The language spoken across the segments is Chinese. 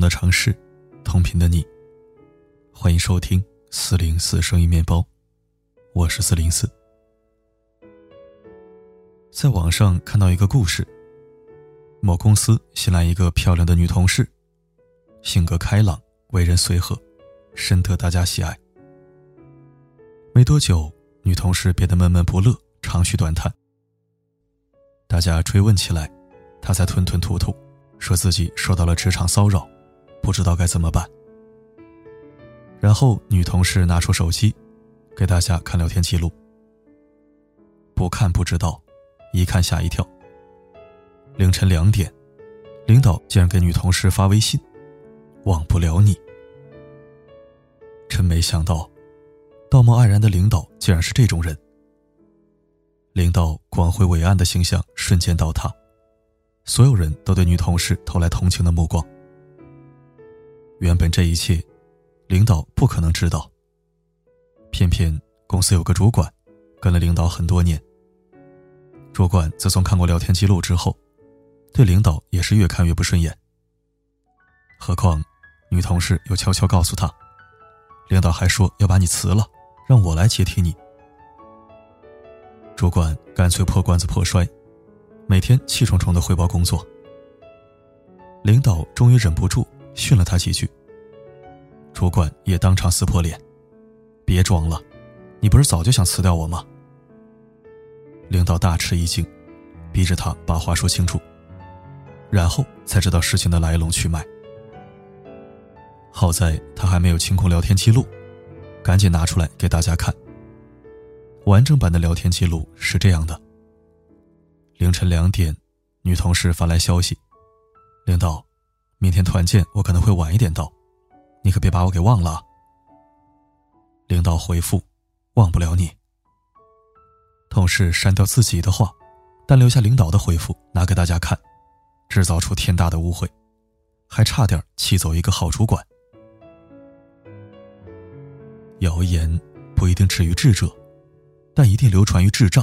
的城市，同频的你。欢迎收听四零四声音面包，我是四零四。在网上看到一个故事，某公司新来一个漂亮的女同事，性格开朗，为人随和，深得大家喜爱。没多久，女同事变得闷闷不乐，长吁短叹。大家追问起来，她才吞吞吐吐。说自己受到了职场骚扰，不知道该怎么办。然后女同事拿出手机，给大家看聊天记录。不看不知道，一看吓一跳。凌晨两点，领导竟然给女同事发微信：“忘不了你。”真没想到，道貌岸然的领导竟然是这种人。领导光辉伟岸的形象瞬间倒塌。所有人都对女同事投来同情的目光。原本这一切，领导不可能知道。偏偏公司有个主管，跟了领导很多年。主管自从看过聊天记录之后，对领导也是越看越不顺眼。何况，女同事又悄悄告诉他，领导还说要把你辞了，让我来接替你。主管干脆破罐子破摔。每天气冲冲的汇报工作，领导终于忍不住训了他几句。主管也当场撕破脸：“别装了，你不是早就想辞掉我吗？”领导大吃一惊，逼着他把话说清楚，然后才知道事情的来龙去脉。好在他还没有清空聊天记录，赶紧拿出来给大家看。完整版的聊天记录是这样的。凌晨两点，女同事发来消息：“领导，明天团建我可能会晚一点到，你可别把我给忘了。”领导回复：“忘不了你。”同事删掉自己的话，但留下领导的回复拿给大家看，制造出天大的误会，还差点气走一个好主管。谣言不一定止于智者，但一定流传于智障。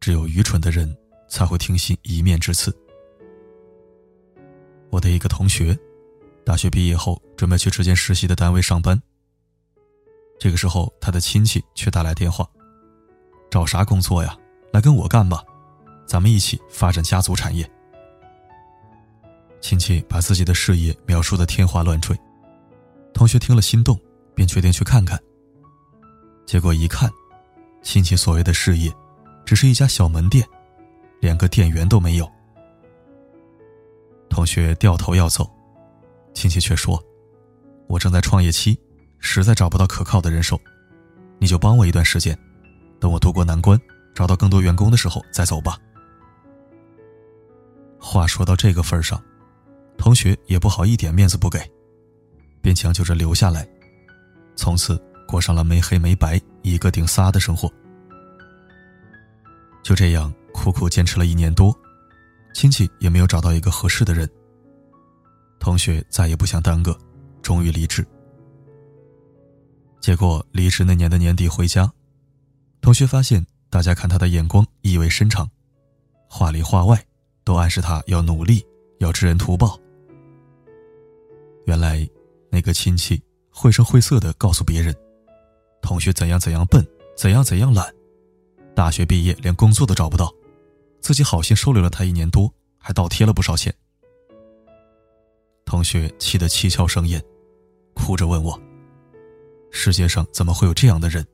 只有愚蠢的人才会听信一面之词。我的一个同学，大学毕业后准备去之前实习的单位上班。这个时候，他的亲戚却打来电话：“找啥工作呀？来跟我干吧，咱们一起发展家族产业。”亲戚把自己的事业描述的天花乱坠，同学听了心动，便决定去看看。结果一看，亲戚所谓的事业。只是一家小门店，连个店员都没有。同学掉头要走，亲戚却说：“我正在创业期，实在找不到可靠的人手，你就帮我一段时间，等我渡过难关，找到更多员工的时候再走吧。”话说到这个份上，同学也不好一点面子不给，便强求着留下来，从此过上了没黑没白、一个顶仨的生活。就这样苦苦坚持了一年多，亲戚也没有找到一个合适的人。同学再也不想耽搁，终于离职。结果离职那年的年底回家，同学发现大家看他的眼光意味深长，话里话外都暗示他要努力，要知恩图报。原来那个亲戚绘声绘色的告诉别人，同学怎样怎样笨，怎样怎样懒。大学毕业连工作都找不到，自己好心收留了他一年多，还倒贴了不少钱。同学气得七窍生烟，哭着问我：“世界上怎么会有这样的人，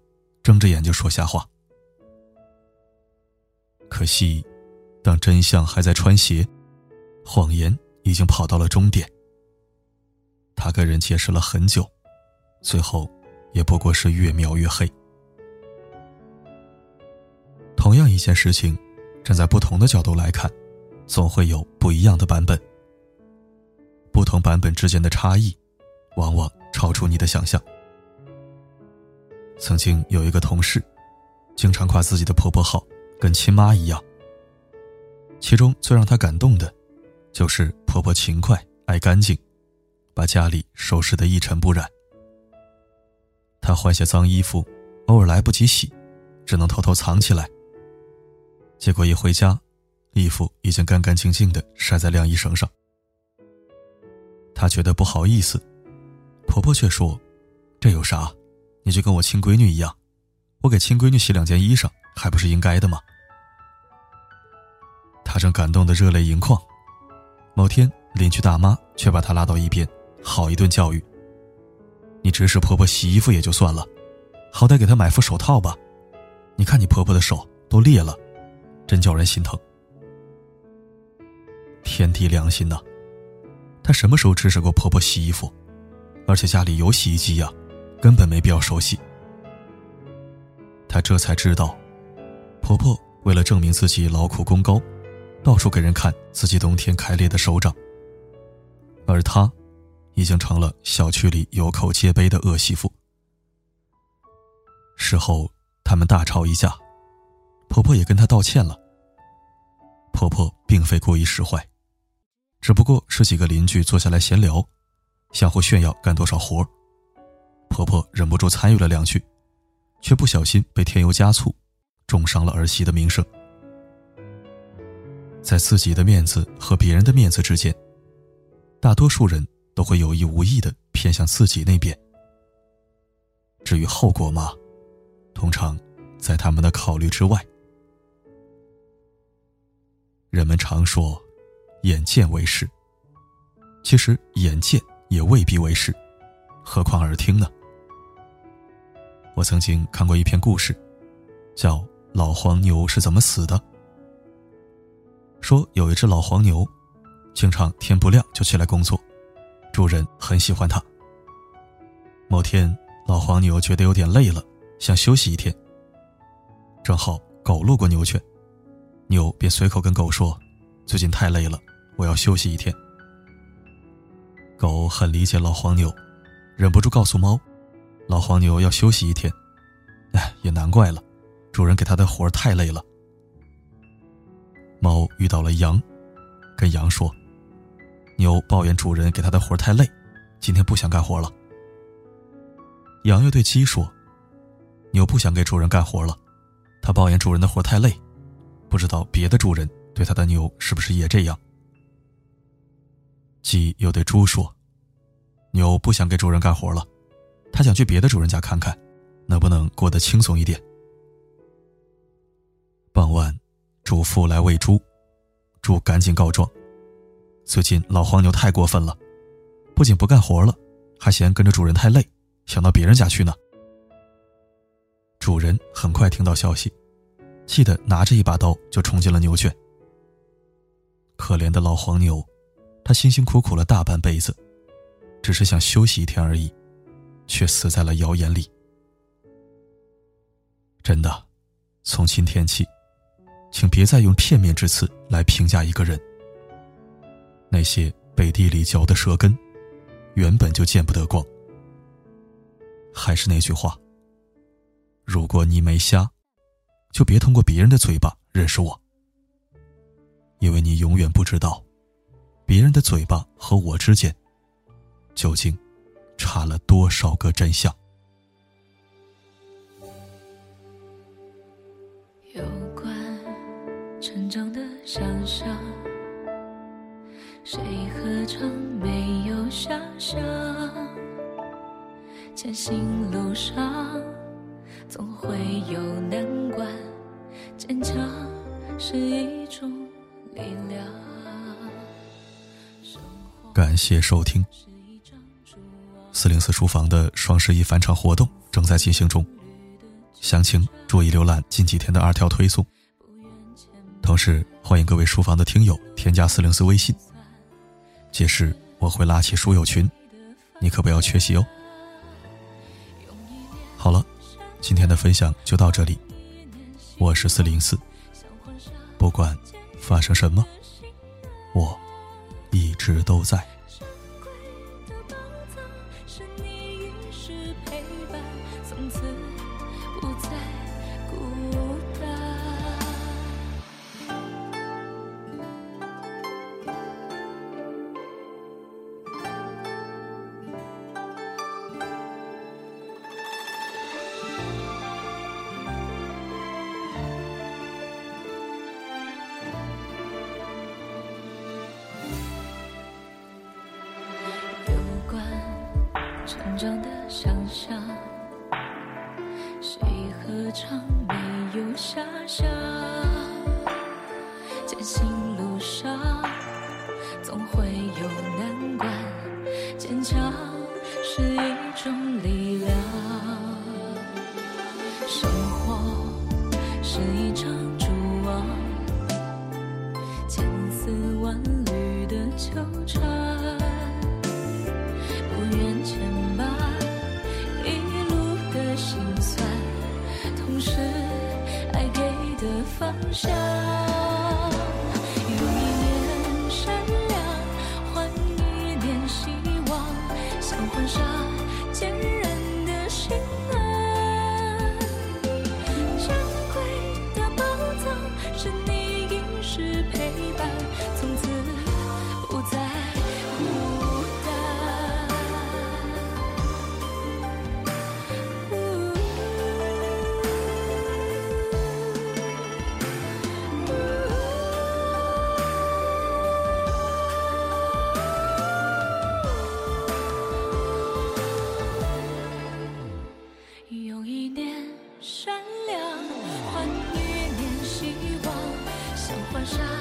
睁着眼就说瞎话？”可惜，当真相还在穿鞋，谎言已经跑到了终点。他跟人解释了很久，最后也不过是越描越黑。同样一件事情，站在不同的角度来看，总会有不一样的版本。不同版本之间的差异，往往超出你的想象。曾经有一个同事，经常夸自己的婆婆好，跟亲妈一样。其中最让他感动的，就是婆婆勤快、爱干净，把家里收拾得一尘不染。她换下脏衣服，偶尔来不及洗，只能偷偷藏起来。结果一回家，衣服已经干干净净的晒在晾衣绳上。她觉得不好意思，婆婆却说：“这有啥？你就跟我亲闺女一样，我给亲闺女洗两件衣裳，还不是应该的吗？”她正感动得热泪盈眶，某天邻居大妈却把她拉到一边，好一顿教育：“你指使婆婆洗衣服也就算了，好歹给她买副手套吧。你看你婆婆的手都裂了，真叫人心疼。”天地良心呐！她什么时候指使过婆婆洗衣服？而且家里有洗衣机呀，根本没必要手洗。她这才知道，婆婆为了证明自己劳苦功高。到处给人看自己冬天开裂的手掌，而她，已经成了小区里有口皆碑的恶媳妇。事后，他们大吵一架，婆婆也跟她道歉了。婆婆并非故意使坏，只不过是几个邻居坐下来闲聊，相互炫耀干多少活婆婆忍不住参与了两句，却不小心被添油加醋，重伤了儿媳的名声。在自己的面子和别人的面子之间，大多数人都会有意无意的偏向自己那边。至于后果嘛，通常在他们的考虑之外。人们常说“眼见为实”，其实眼见也未必为实，何况耳听呢？我曾经看过一篇故事，叫《老黄牛是怎么死的》。说有一只老黄牛，经常天不亮就起来工作，主人很喜欢它。某天，老黄牛觉得有点累了，想休息一天。正好狗路过牛圈，牛便随口跟狗说：“最近太累了，我要休息一天。”狗很理解老黄牛，忍不住告诉猫：“老黄牛要休息一天。”哎，也难怪了，主人给他的活太累了。猫遇到了羊，跟羊说：“牛抱怨主人给他的活太累，今天不想干活了。”羊又对鸡说：“牛不想给主人干活了，他抱怨主人的活太累，不知道别的主人对他的牛是不是也这样。”鸡又对猪说：“牛不想给主人干活了，他想去别的主人家看看，能不能过得轻松一点。”傍晚。主妇来喂猪，猪赶紧告状：最近老黄牛太过分了，不仅不干活了，还嫌跟着主人太累，想到别人家去呢。主人很快听到消息，气得拿着一把刀就冲进了牛圈。可怜的老黄牛，他辛辛苦苦了大半辈子，只是想休息一天而已，却死在了谣言里。真的，从今天起。请别再用片面之词来评价一个人。那些背地里嚼的舌根，原本就见不得光。还是那句话，如果你没瞎，就别通过别人的嘴巴认识我，因为你永远不知道，别人的嘴巴和我之间，究竟差了多少个真相。感谢收听。四零四书房的双十一返场活动正在进行中，详情注意浏览近几天的二条推送。同时，欢迎各位书房的听友添加四零四微信，届时我会拉起书友群，你可不要缺席哦。好了，今天的分享就到这里，我是四零四，不管发生什么，我直都在。成长的想象，谁何尝没有遐想？前行路上。方向。用一念善良，换一念希望，像换纱。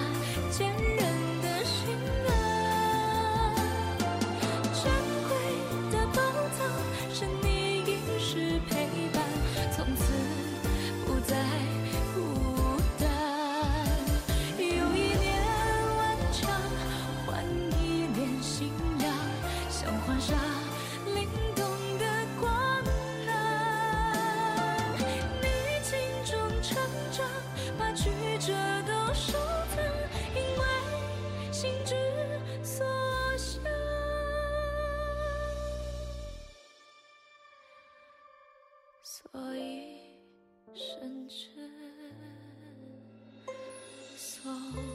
走